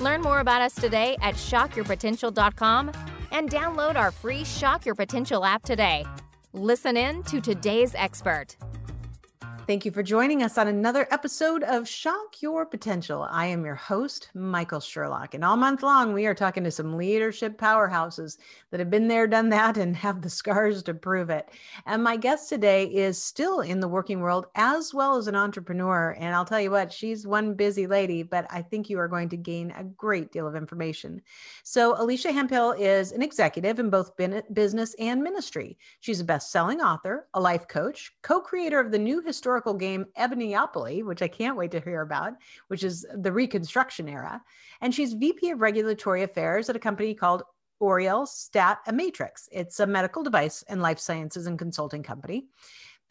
Learn more about us today at shockyourpotential.com and download our free Shock Your Potential app today. Listen in to today's expert. Thank you for joining us on another episode of Shock Your Potential. I am your host, Michael Sherlock. And all month long, we are talking to some leadership powerhouses that have been there, done that, and have the scars to prove it. And my guest today is still in the working world as well as an entrepreneur. And I'll tell you what, she's one busy lady, but I think you are going to gain a great deal of information. So, Alicia Hemphill is an executive in both business and ministry. She's a best selling author, a life coach, co creator of the new historical historical game Ebonyopoly, which I can't wait to hear about, which is the Reconstruction era. And she's VP of Regulatory Affairs at a company called Oriel Stat A Matrix. It's a medical device and life sciences and consulting company.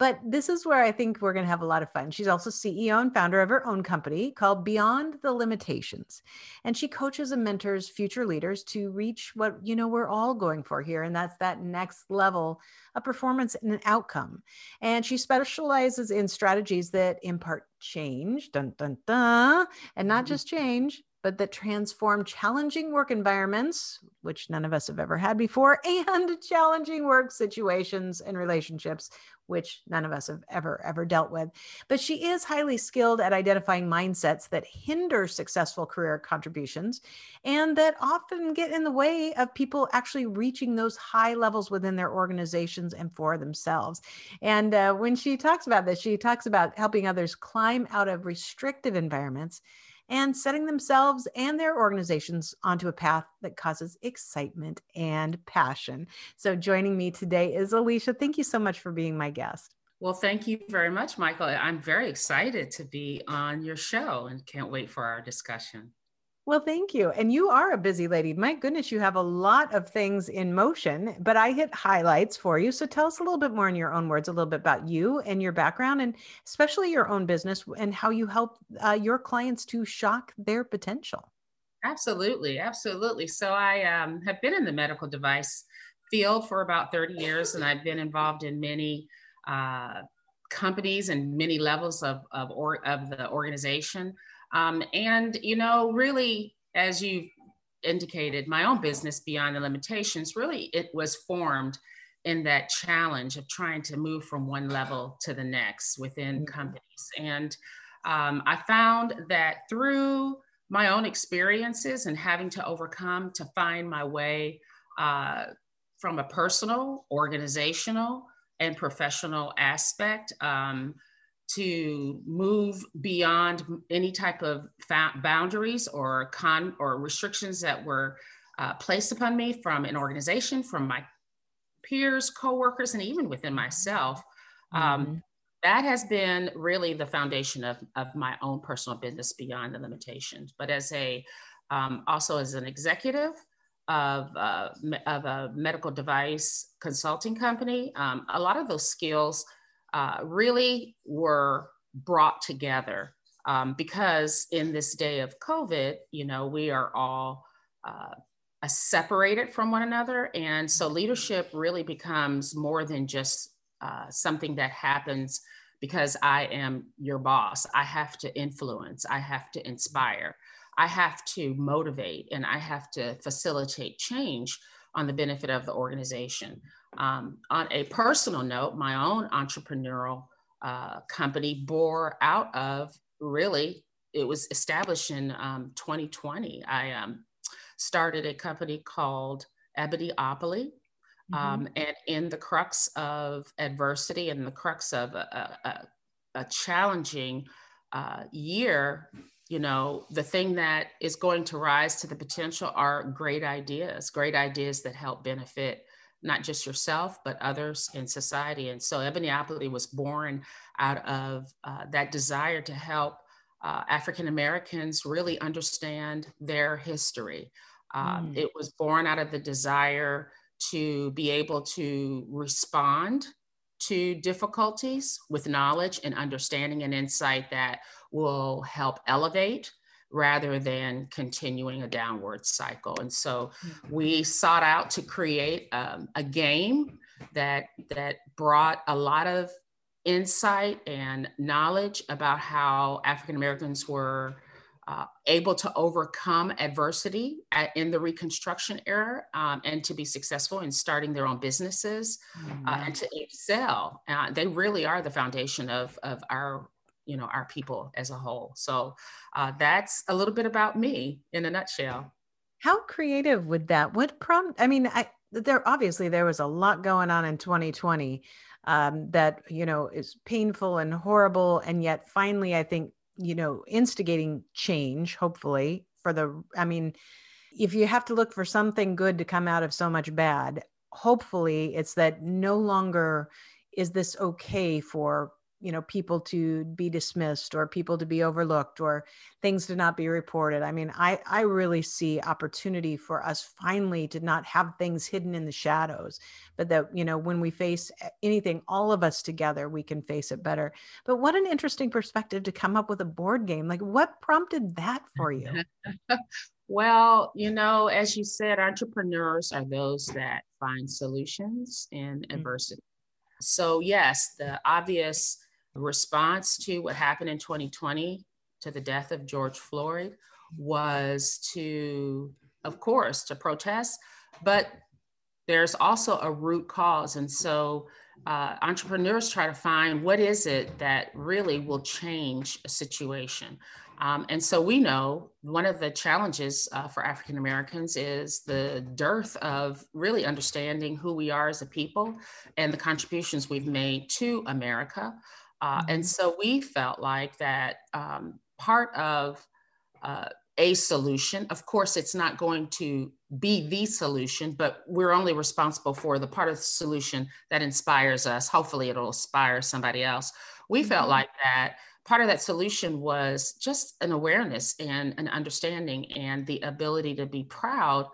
But this is where I think we're going to have a lot of fun. She's also CEO and founder of her own company called Beyond the Limitations. And she coaches and mentors future leaders to reach what, you know, we're all going for here. And that's that next level of performance and an outcome. And she specializes in strategies that impart change, dun, dun, dun, and not mm-hmm. just change, but that transform challenging work environments, which none of us have ever had before, and challenging work situations and relationships, which none of us have ever, ever dealt with. But she is highly skilled at identifying mindsets that hinder successful career contributions and that often get in the way of people actually reaching those high levels within their organizations and for themselves. And uh, when she talks about this, she talks about helping others climb out of restrictive environments and setting themselves and their organizations onto a path that causes excitement and passion. So, joining me today is Alicia. Thank you so much for being my guest. Well, thank you very much, Michael. I'm very excited to be on your show and can't wait for our discussion. Well, thank you. And you are a busy lady. My goodness, you have a lot of things in motion, but I hit highlights for you. So tell us a little bit more in your own words, a little bit about you and your background, and especially your own business and how you help uh, your clients to shock their potential. Absolutely. Absolutely. So I um, have been in the medical device field for about 30 years, and I've been involved in many. Uh, companies and many levels of, of, or, of the organization. Um, and, you know, really, as you've indicated, my own business, Beyond the Limitations, really it was formed in that challenge of trying to move from one level to the next within mm-hmm. companies. And um, I found that through my own experiences and having to overcome to find my way uh, from a personal, organizational, and professional aspect, um, to move beyond any type of boundaries or con or restrictions that were uh, placed upon me from an organization, from my peers, coworkers, and even within myself. Um, mm-hmm. That has been really the foundation of, of my own personal business beyond the limitations. But as a um, also as an executive of, uh, of a medical device consulting company, um, a lot of those skills uh, really were brought together um, because in this day of COVID, you know, we are all uh, separated from one another. And so leadership really becomes more than just uh, something that happens because I am your boss. I have to influence, I have to inspire, I have to motivate, and I have to facilitate change on the benefit of the organization. Um, on a personal note, my own entrepreneurial uh, company bore out of really, it was established in um, 2020. I um, started a company called Ebonyopoly. Mm-hmm. Um, and in the crux of adversity and the crux of a, a, a challenging uh, year, you know, the thing that is going to rise to the potential are great ideas, great ideas that help benefit not just yourself, but others in society. And so Ebonyopoly was born out of uh, that desire to help uh, African Americans really understand their history. Um, mm. It was born out of the desire to be able to respond to difficulties with knowledge and understanding and insight that will help elevate rather than continuing a downward cycle. And so mm-hmm. we sought out to create um, a game that that brought a lot of insight and knowledge about how African Americans were uh, able to overcome adversity at, in the Reconstruction era um, and to be successful in starting their own businesses mm-hmm. uh, and to excel. Uh, they really are the foundation of, of our you know our people as a whole. So uh, that's a little bit about me in a nutshell. How creative would that what prompt i mean i there obviously there was a lot going on in 2020 um, that you know is painful and horrible and yet finally i think you know instigating change hopefully for the i mean if you have to look for something good to come out of so much bad hopefully it's that no longer is this okay for you know people to be dismissed or people to be overlooked or things to not be reported. I mean i i really see opportunity for us finally to not have things hidden in the shadows but that you know when we face anything all of us together we can face it better. But what an interesting perspective to come up with a board game. Like what prompted that for you? Well you know as you said entrepreneurs are those that find solutions in mm-hmm. adversity. So yes the obvious response to what happened in 2020 to the death of George Floyd was to, of course, to protest, but there's also a root cause. And so uh, entrepreneurs try to find what is it that really will change a situation. Um, and so we know one of the challenges uh, for African Americans is the dearth of really understanding who we are as a people and the contributions we've made to America. Uh, and mm-hmm. so we felt like that um, part of uh, a solution, of course, it's not going to be the solution, but we're only responsible for the part of the solution that inspires us. Hopefully, it'll inspire somebody else. We felt mm-hmm. like that part of that solution was just an awareness and an understanding and the ability to be proud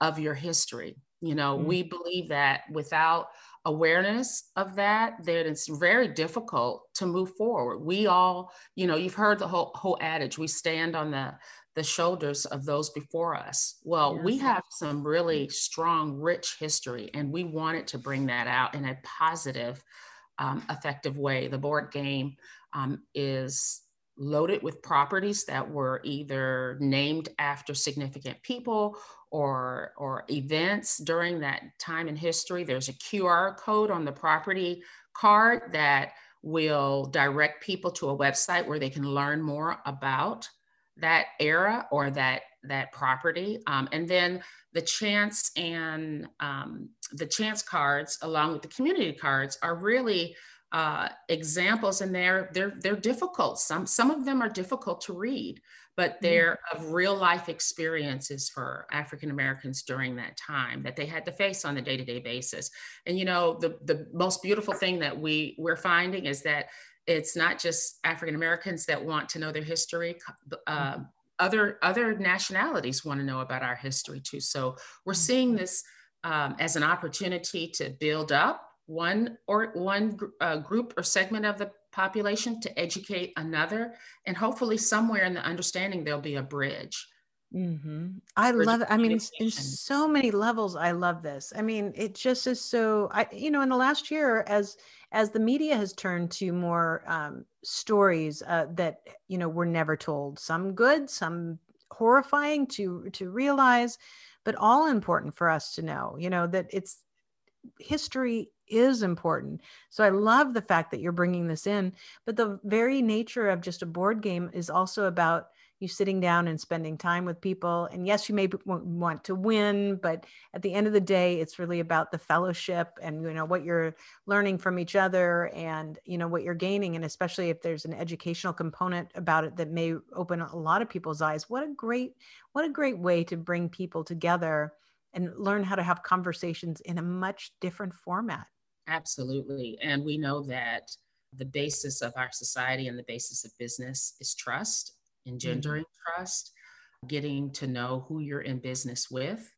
of your history. You know, mm-hmm. we believe that without awareness of that, that it's very difficult to move forward. We all, you know, you've heard the whole whole adage, we stand on the the shoulders of those before us. Well, yes. we have some really strong, rich history, and we wanted to bring that out in a positive, um, effective way. The board game um, is loaded with properties that were either named after significant people or, or events during that time in history. There's a QR code on the property card that will direct people to a website where they can learn more about that era or that that property. Um, and then the chance and um, the chance cards along with the community cards are really uh, examples and they're they're they're difficult. Some some of them are difficult to read but mm. they're of real life experiences for african americans during that time that they had to face on a day-to-day basis and you know the the most beautiful thing that we we're finding is that it's not just african americans that want to know their history uh, other other nationalities want to know about our history too so we're seeing mm-hmm. this um, as an opportunity to build up one or one uh, group or segment of the population to educate another and hopefully somewhere in the understanding there'll be a bridge mm-hmm. i love it i mean in so many levels i love this i mean it just is so i you know in the last year as as the media has turned to more um, stories uh, that you know were never told some good some horrifying to to realize but all important for us to know you know that it's history is important. So I love the fact that you're bringing this in, but the very nature of just a board game is also about you sitting down and spending time with people. And yes, you may want to win, but at the end of the day, it's really about the fellowship and you know what you're learning from each other and you know what you're gaining. And especially if there's an educational component about it that may open a lot of people's eyes. What a great, what a great way to bring people together and learn how to have conversations in a much different format. Absolutely. And we know that the basis of our society and the basis of business is trust, engendering mm-hmm. trust, getting to know who you're in business with.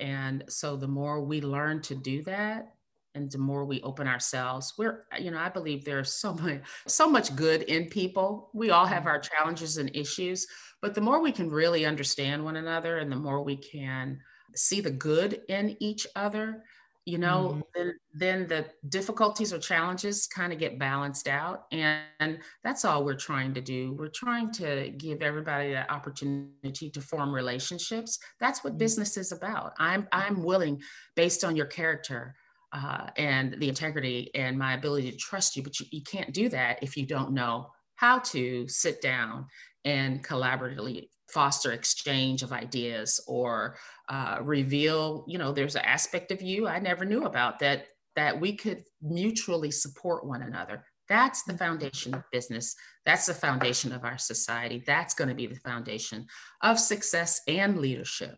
And so the more we learn to do that, and the more we open ourselves we're you know i believe there's so much so much good in people we all have our challenges and issues but the more we can really understand one another and the more we can see the good in each other you know mm-hmm. then then the difficulties or challenges kind of get balanced out and, and that's all we're trying to do we're trying to give everybody the opportunity to form relationships that's what mm-hmm. business is about i'm i'm willing based on your character uh, and the integrity and my ability to trust you but you, you can't do that if you don't know how to sit down and collaboratively foster exchange of ideas or uh, reveal you know there's an aspect of you i never knew about that that we could mutually support one another. That's the foundation of business. That's the foundation of our society. That's going to be the foundation of success and leadership.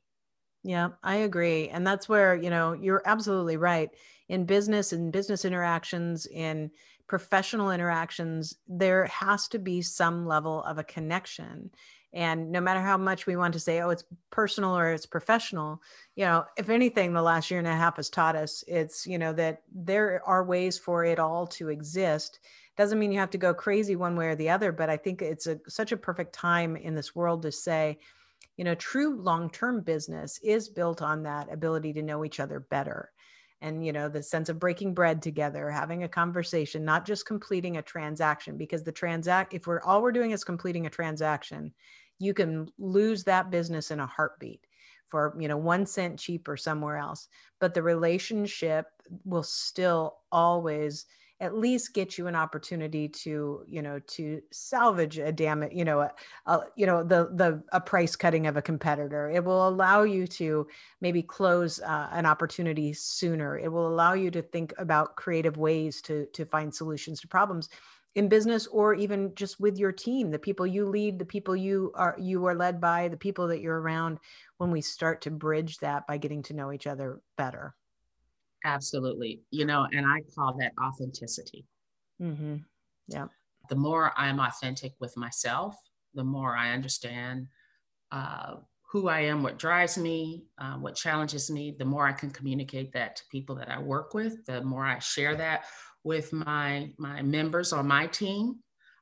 Yeah i agree and that's where you know you're absolutely right. In business and business interactions in professional interactions there has to be some level of a connection and no matter how much we want to say oh it's personal or it's professional you know if anything the last year and a half has taught us it's you know that there are ways for it all to exist. Doesn't mean you have to go crazy one way or the other but i think it's a, such a perfect time in this world to say you know true long-term business is built on that ability to know each other better and you know the sense of breaking bread together having a conversation not just completing a transaction because the transact if we're all we're doing is completing a transaction you can lose that business in a heartbeat for you know one cent cheaper somewhere else. But the relationship will still always at least get you an opportunity to you know to salvage a damn you know a, a, you know the the a price cutting of a competitor. It will allow you to maybe close uh, an opportunity sooner. It will allow you to think about creative ways to to find solutions to problems in business or even just with your team the people you lead the people you are you are led by the people that you're around when we start to bridge that by getting to know each other better absolutely you know and i call that authenticity mm-hmm. yeah the more i'm authentic with myself the more i understand uh, who i am what drives me uh, what challenges me the more i can communicate that to people that i work with the more i share that with my my members on my team,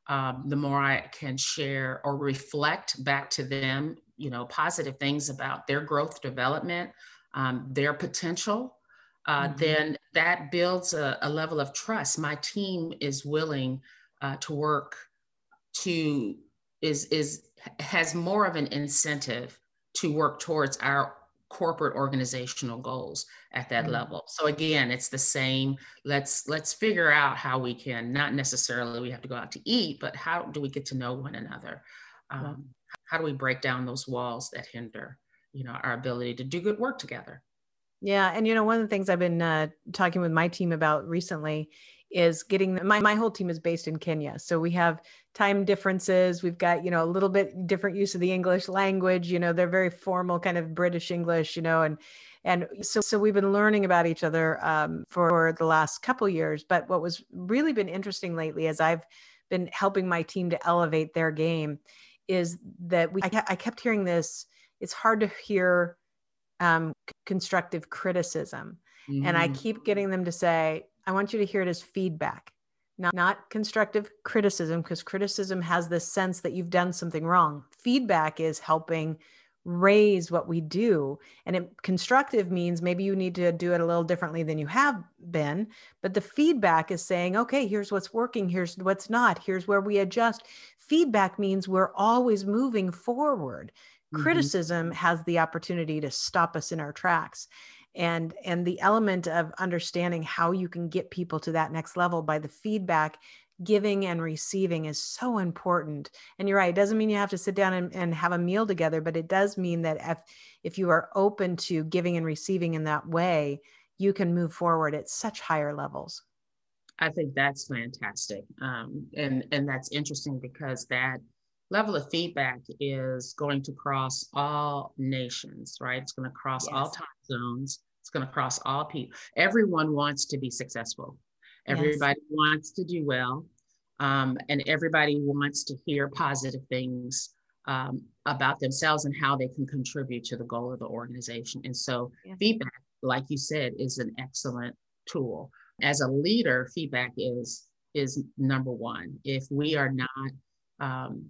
um, the more I can share or reflect back to them, you know, positive things about their growth development, um, their potential. Uh, mm-hmm. Then that builds a, a, level of trust. My team is willing uh, to work to is is has more of an incentive to work towards our corporate organizational goals at that mm-hmm. level so again it's the same let's let's figure out how we can not necessarily we have to go out to eat but how do we get to know one another um, how do we break down those walls that hinder you know our ability to do good work together yeah and you know one of the things i've been uh, talking with my team about recently is getting my, my whole team is based in Kenya. So we have time differences. We've got, you know, a little bit different use of the English language, you know, they're very formal kind of British English, you know, and and so so we've been learning about each other um, for the last couple years. But what was really been interesting lately as I've been helping my team to elevate their game is that we I, I kept hearing this, it's hard to hear um, constructive criticism. Mm-hmm. And I mm. keep getting them to say, I want you to hear it as feedback, not, not constructive criticism, because criticism has this sense that you've done something wrong. Feedback is helping raise what we do. And it, constructive means maybe you need to do it a little differently than you have been. But the feedback is saying, okay, here's what's working, here's what's not, here's where we adjust. Feedback means we're always moving forward. Mm-hmm. Criticism has the opportunity to stop us in our tracks and and the element of understanding how you can get people to that next level by the feedback giving and receiving is so important and you're right it doesn't mean you have to sit down and, and have a meal together but it does mean that if if you are open to giving and receiving in that way you can move forward at such higher levels i think that's fantastic um, and and that's interesting because that level of feedback is going to cross all nations, right? It's going to cross yes. all time zones. It's going to cross all people. Everyone wants to be successful. Everybody yes. wants to do well. um, and everybody wants to hear positive things um, about themselves and how they can contribute to the goal of the organization. And so, yeah. feedback, like you said, is an excellent tool. As a leader, feedback is is number one. If we are not um,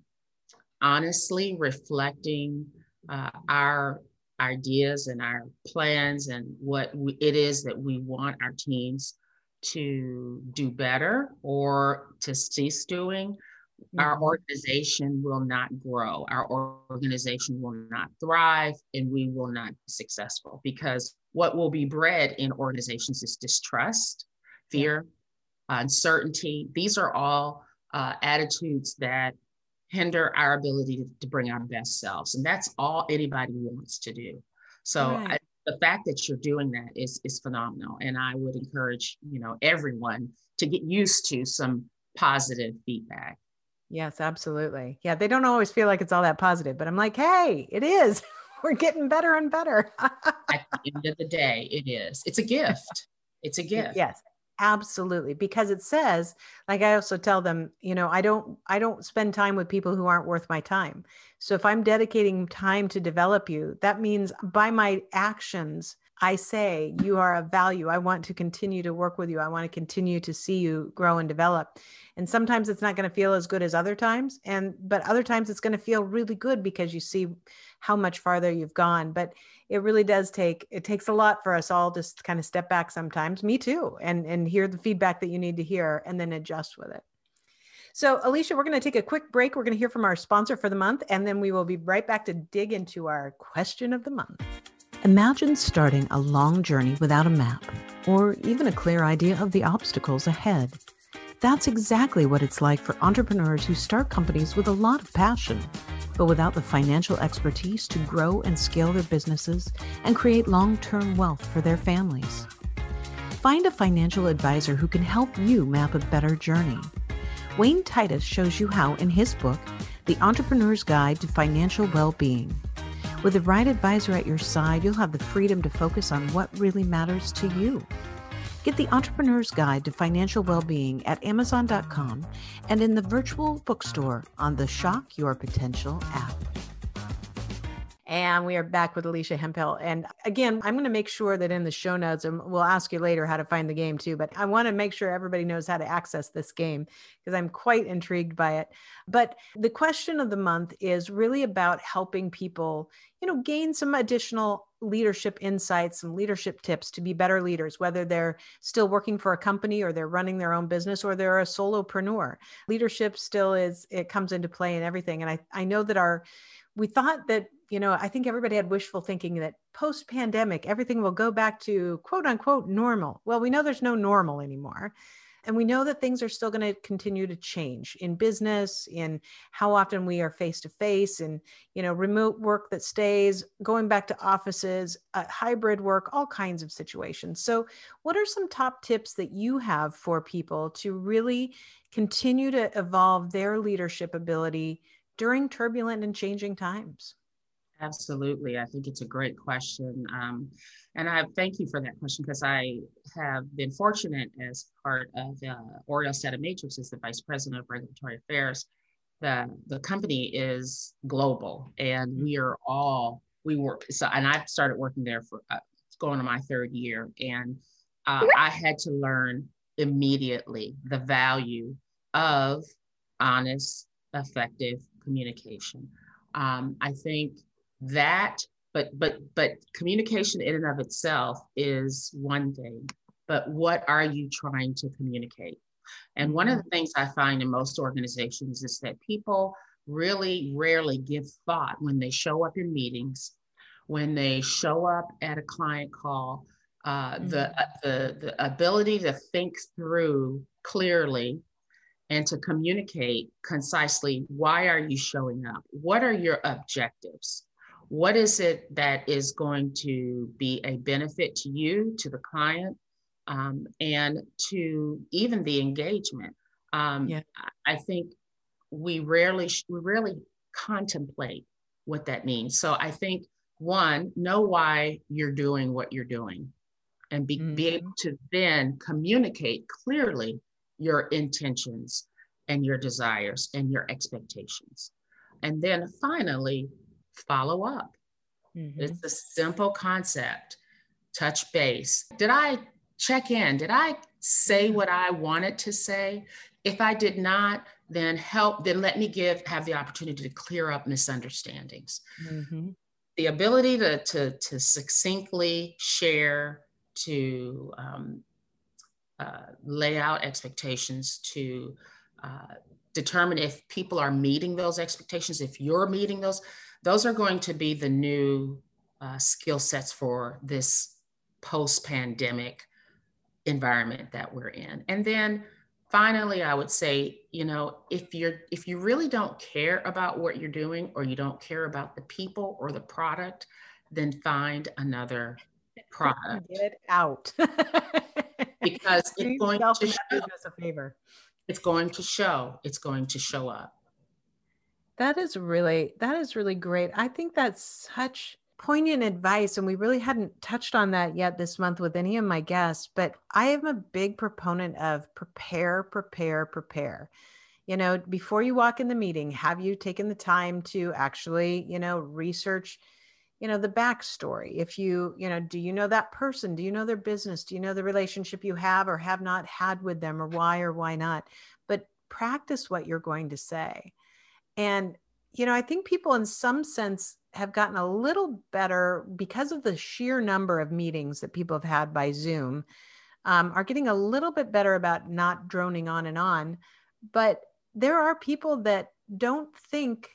honestly reflecting uh, our ideas and our plans and what we, it is that we want our teams to do better or to cease doing, mm-hmm. our organization will not grow. Our organization will not thrive and we will not be successful because what will be bred in organizations is distrust, fear, uncertainty. These are all uh, attitudes that hinder our ability to, to, bring our best selves. And that's all anybody wants to do. So right. I, the fact that you're doing that is is phenomenal and i would encourage you know everyone to get used to some positive feedback. Yes absolutely. Yeah they don't always feel like it's all that positive but i'm like hey it is. We're getting better and better. At the end of the day it is. It's a gift. It's a gift. yes absolutely because it says like i also tell them you know i don't i don't spend time with people who aren't worth my time. So if i'm dedicating time to develop you that means by my actions i say you are of value. I want to continue to work with you. I want to continue to see you grow and develop. And sometimes it's not going to feel as good as other times and but other times it's going to feel really good because you see how much farther you've gone. But it really does take it takes a lot for us all to kind of step back sometimes. Me too and and hear the feedback that you need to hear and then adjust with it. So alicia we're going to take a quick break. We're going to hear from our sponsor for the month and then we will be right back to dig into our question of the month. Imagine starting a long journey without a map or even a clear idea of the obstacles ahead. That's exactly what it's like for entrepreneurs who start companies with a lot of passion but without the financial expertise to grow and scale their businesses and create long term wealth for their families. Find a financial advisor who can help you map a better journey. Wayne Titus shows you how in his book, The Entrepreneur's Guide to Financial Well-Being. With the right advisor at your side, you'll have the freedom to focus on what really matters to you. Get the Entrepreneur's Guide to Financial Wellbeing at Amazon.com and in the virtual bookstore on the Shock Your Potential app. And we are back with Alicia Hemphill. And again, I'm going to make sure that in the show notes, and we'll ask you later how to find the game too, but I want to make sure everybody knows how to access this game because I'm quite intrigued by it. But the question of the month is really about helping people, you know, gain some additional leadership insights, some leadership tips to be better leaders, whether they're still working for a company or they're running their own business or they're a solopreneur. Leadership still is, it comes into play in everything. And I, I know that our, we thought that you know, I think everybody had wishful thinking that post pandemic, everything will go back to quote unquote normal. Well, we know there's no normal anymore. And we know that things are still going to continue to change in business, in how often we are face to face, and you know, remote work that stays, going back to offices, uh, hybrid work, all kinds of situations. So, what are some top tips that you have for people to really continue to evolve their leadership ability during turbulent and changing times? Absolutely. I think it's a great question. Um, and I thank you for that question because I have been fortunate as part of uh, Oriel Matrix as the Vice President of Regulatory Affairs. The, the company is global and we are all, we work, so, and I've started working there for uh, going to my third year. And uh, I had to learn immediately the value of honest, effective communication. Um, I think that but but but communication in and of itself is one thing but what are you trying to communicate and one of the things i find in most organizations is that people really rarely give thought when they show up in meetings when they show up at a client call uh, mm-hmm. the, uh, the the ability to think through clearly and to communicate concisely why are you showing up what are your objectives what is it that is going to be a benefit to you, to the client, um, and to even the engagement? Um, yeah. I think we rarely we rarely contemplate what that means. So I think one, know why you're doing what you're doing, and be, mm-hmm. be able to then communicate clearly your intentions and your desires and your expectations. And then finally, follow up. Mm-hmm. It's a simple concept. Touch base. Did I check in? Did I say mm-hmm. what I wanted to say? If I did not, then help, then let me give, have the opportunity to clear up misunderstandings. Mm-hmm. The ability to, to, to succinctly share, to um, uh, lay out expectations, to uh, determine if people are meeting those expectations, if you're meeting those, those are going to be the new uh, skill sets for this post pandemic environment that we're in. And then finally, I would say, you know, if you're if you really don't care about what you're doing or you don't care about the people or the product, then find another product. Get out. because it's going to show. us a favor. It's going to show. It's going to show up. That is really that is really great. I think that's such poignant advice and we really hadn't touched on that yet this month with any of my guests, but I am a big proponent of prepare, prepare, prepare. You know, before you walk in the meeting, have you taken the time to actually, you know, research you know the backstory if you you know do you know that person? Do you know their business? Do you know the relationship you have or have not had with them or why or why not? But practice what you're going to say. And you know i think people in some sense have gotten a little better because of the sheer number of meetings that people have had by zoom um, are getting a little bit better about not droning on and on. But there are people that don't think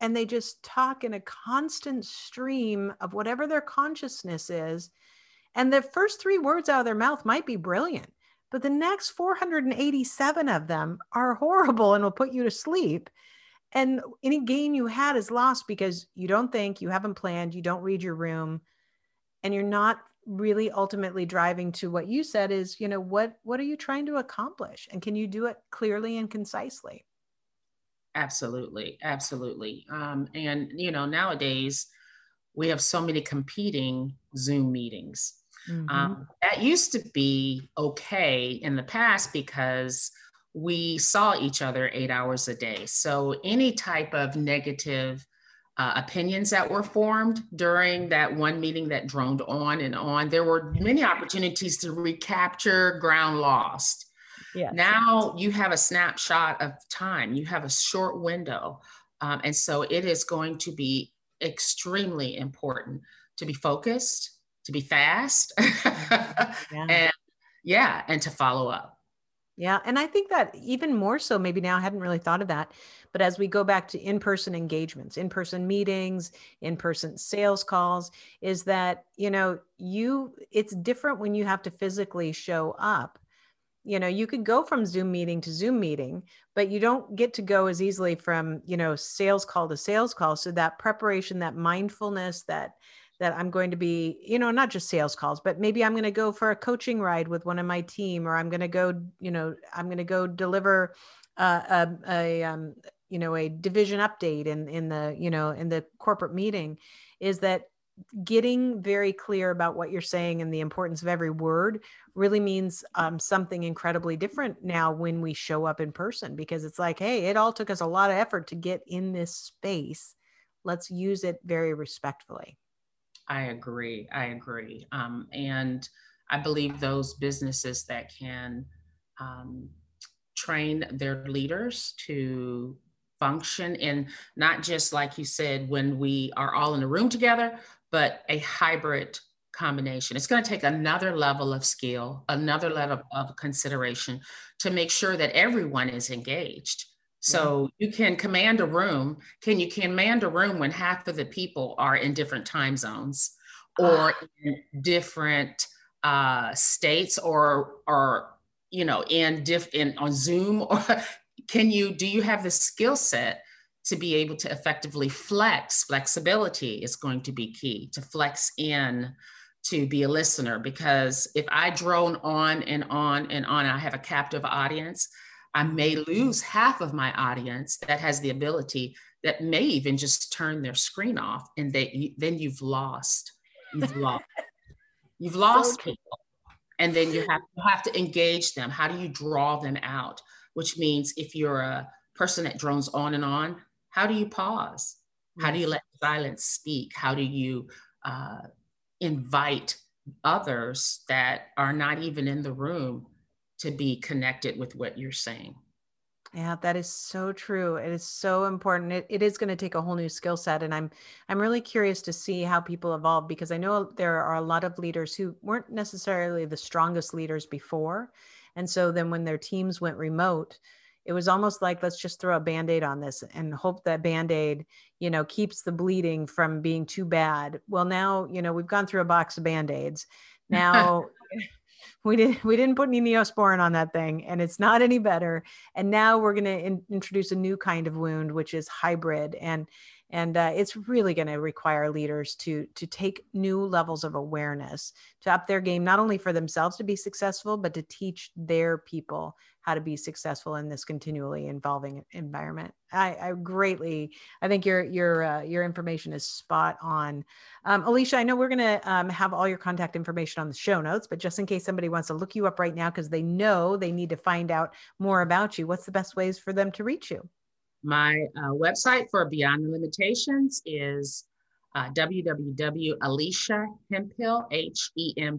and they just talk in a constant stream of whatever their consciousness is. And the first three words out of their mouth might be brilliant, but the next 487 of them are horrible and will put you to sleep. And any gain you had is lost because you don't think, you haven't planned, you don't read your room, and you're not really ultimately driving to what you said is, you know, what what are you trying to accomplish? And can you do it clearly and concisely? Absolutely, absolutely. Um, and you know, nowadays we have so many competing Zoom meetings. Mm-hmm. Um, that used to be okay in the past because we saw each other eight hours a day. So any type of negative uh, opinions that were formed during that one meeting that droned on and on, there were many opportunities to recapture ground lost. Yeah. Now you have a snapshot of time, you have a short window. Um, and so it is going to be extremely important to be focused, to be fast, yeah. and yeah, and to follow up. Yeah. And I think that even more so, maybe now I hadn't really thought of that. But as we go back to in person engagements, in person meetings, in person sales calls, is that, you know, you, it's different when you have to physically show up you know you could go from zoom meeting to zoom meeting but you don't get to go as easily from you know sales call to sales call. So that preparation that mindfulness that that i'm going to be you know not just sales calls but maybe i'm going to go for a coaching ride with one of my team or i'm going to go you know i'm going to go deliver uh, a, a um, you know a division update in in the you know in the corporate meeting is that getting very clear about what you're saying and the importance of every word really means um, something incredibly different now when we show up in person because it's like hey it all took us a lot of effort to get in this space. Let's use it very respectfully. I agree. I agree. Um, and i believe those businesses that can um, train their leaders to function in not just like you said when we are all in a room together but a hybrid combination. It's going to take another level of skill, another level of consideration to make sure that everyone is engaged. So yeah. you can command a room. Can you command a room when half of the people are in different time zones or ah. in different uh, states or or you know in diff in on Zoom or can you do you have the skill set to be able to effectively flex flexibility is going to be key to flex in to be a listener. Because if i drone on and on and on i have a captive audience i may lose half of my audience that has the ability that may even just turn their screen off and they then you've lost. You've lost. You've lost people. And then you have, you have to engage them. How do you draw them out? Which means if you're a person that drones on and on, how do you pause? How do you let silence speak? How do you uh, invite others that are not even in the room to be connected with what you're saying? Yeah, that is so true. It is so important. It, it is going to take a whole new skill set, and I'm I'm really curious to see how people evolve because I know there are a lot of leaders who weren't necessarily the strongest leaders before, and so then when their teams went remote, it was almost like let's just throw a band-aid on this and hope that band-aid you know keeps the bleeding from being too bad. Well now you know we've gone through a box of band-aids. Now we didn't we didn't put any neosporin on that thing and it's not any better. And now we're going to in, introduce a new kind of wound which is hybrid. And and uh, it's really going to require leaders to to take new levels of awareness to up their game not only for themselves to be successful but to teach their people how to be successful in this continually evolving environment. I, I greatly i think your your uh, your information is spot on. Um, alicia i know we're going to um, have all your contact information on the show notes but just in case somebody wants to look you up right now because they know they need to find out more about you what's the best ways for them to reach you my uh, website for Beyond the Limitations is uh, www.aliciahemphill, H-E-M-P-H-I-L-L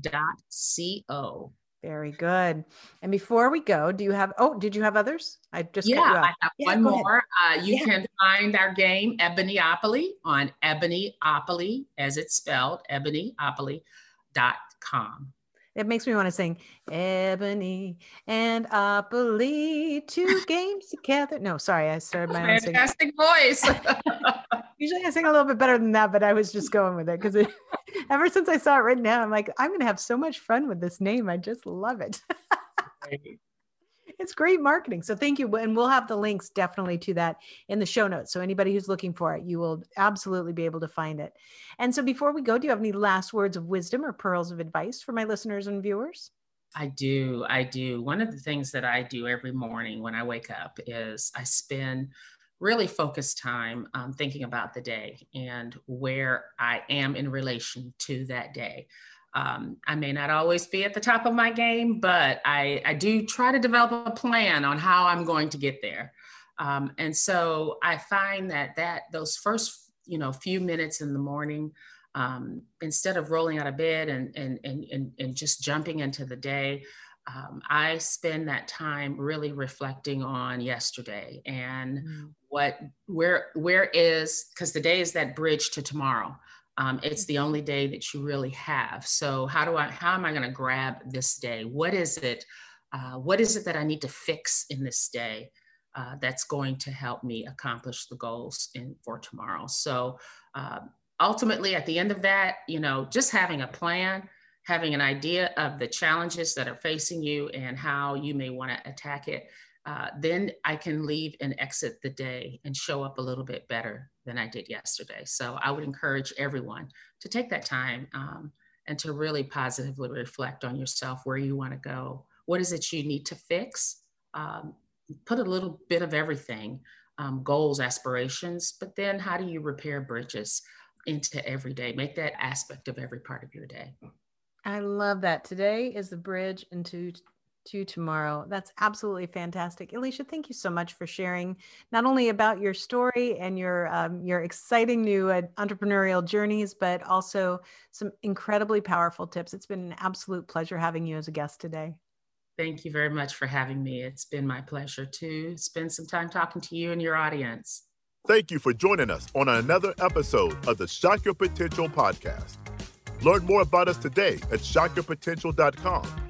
dot C-O. Very good. And before we go, do you have, oh, did you have others? I just, yeah, I have yeah, one more. Uh, you yeah. can find our game Ebonyopoly on Ebonyopoly as it's spelled, ebonyopoly.com. It makes me want to sing Ebony and Opoly, two games together. No, sorry, I started my own fantastic voice. Usually I sing a little bit better than that, but I was just going with it because ever since I saw it written down, I'm like, I'm going to have so much fun with this name. I just love it it's great marketing. So thank you. And we'll have the links definitely to that in the show notes. So anybody who's looking for it, you will absolutely be able to find it. And so before we go, do you have any last words of wisdom or pearls of advice for my listeners and viewers? I do. I do. One of the things that I do every morning when I wake up is I spend really focused time um, thinking about the day and where I am in relation to that day. Um, I may not always be at the top of my game, but I, I do try to develop a plan on how I'm going to get there. Um, and so I find that that those first you know few minutes in the morning, um, instead of rolling out of bed and, and and and and just jumping into the day, um, I spend that time really reflecting on yesterday and mm. what where where is because the day is that bridge to tomorrow. Um, it's the only day that you really have. So how do I, how am I going to grab this day? What is it? Uh, what is it that I need to fix in this day uh, that's going to help me accomplish the goals in for tomorrow? So uh, ultimately, at the end of that, you know, just having a plan, having an idea of the challenges that are facing you and how you may want to attack it uh, then I can leave and exit the day and show up a little bit better than I did yesterday. So I would encourage everyone to take that time um, and to really positively reflect on yourself, where you want to go, what is it you need to fix, um, put a little bit of everything, um, goals, aspirations, but then how do you repair bridges into every day? Make that aspect of every part of your day. I love that. Today is the bridge into to tomorrow. That's absolutely fantastic. Alicia, thank you so much for sharing not only about your story and your um, your exciting new uh, entrepreneurial journeys, but also some incredibly powerful tips. It's been an absolute pleasure having you as a guest today. Thank you very much for having me. It's been my pleasure to spend some time talking to you and your audience. Thank you for joining us on another episode of the Shock Your Potential podcast. Learn more about us today at shockyourpotential.com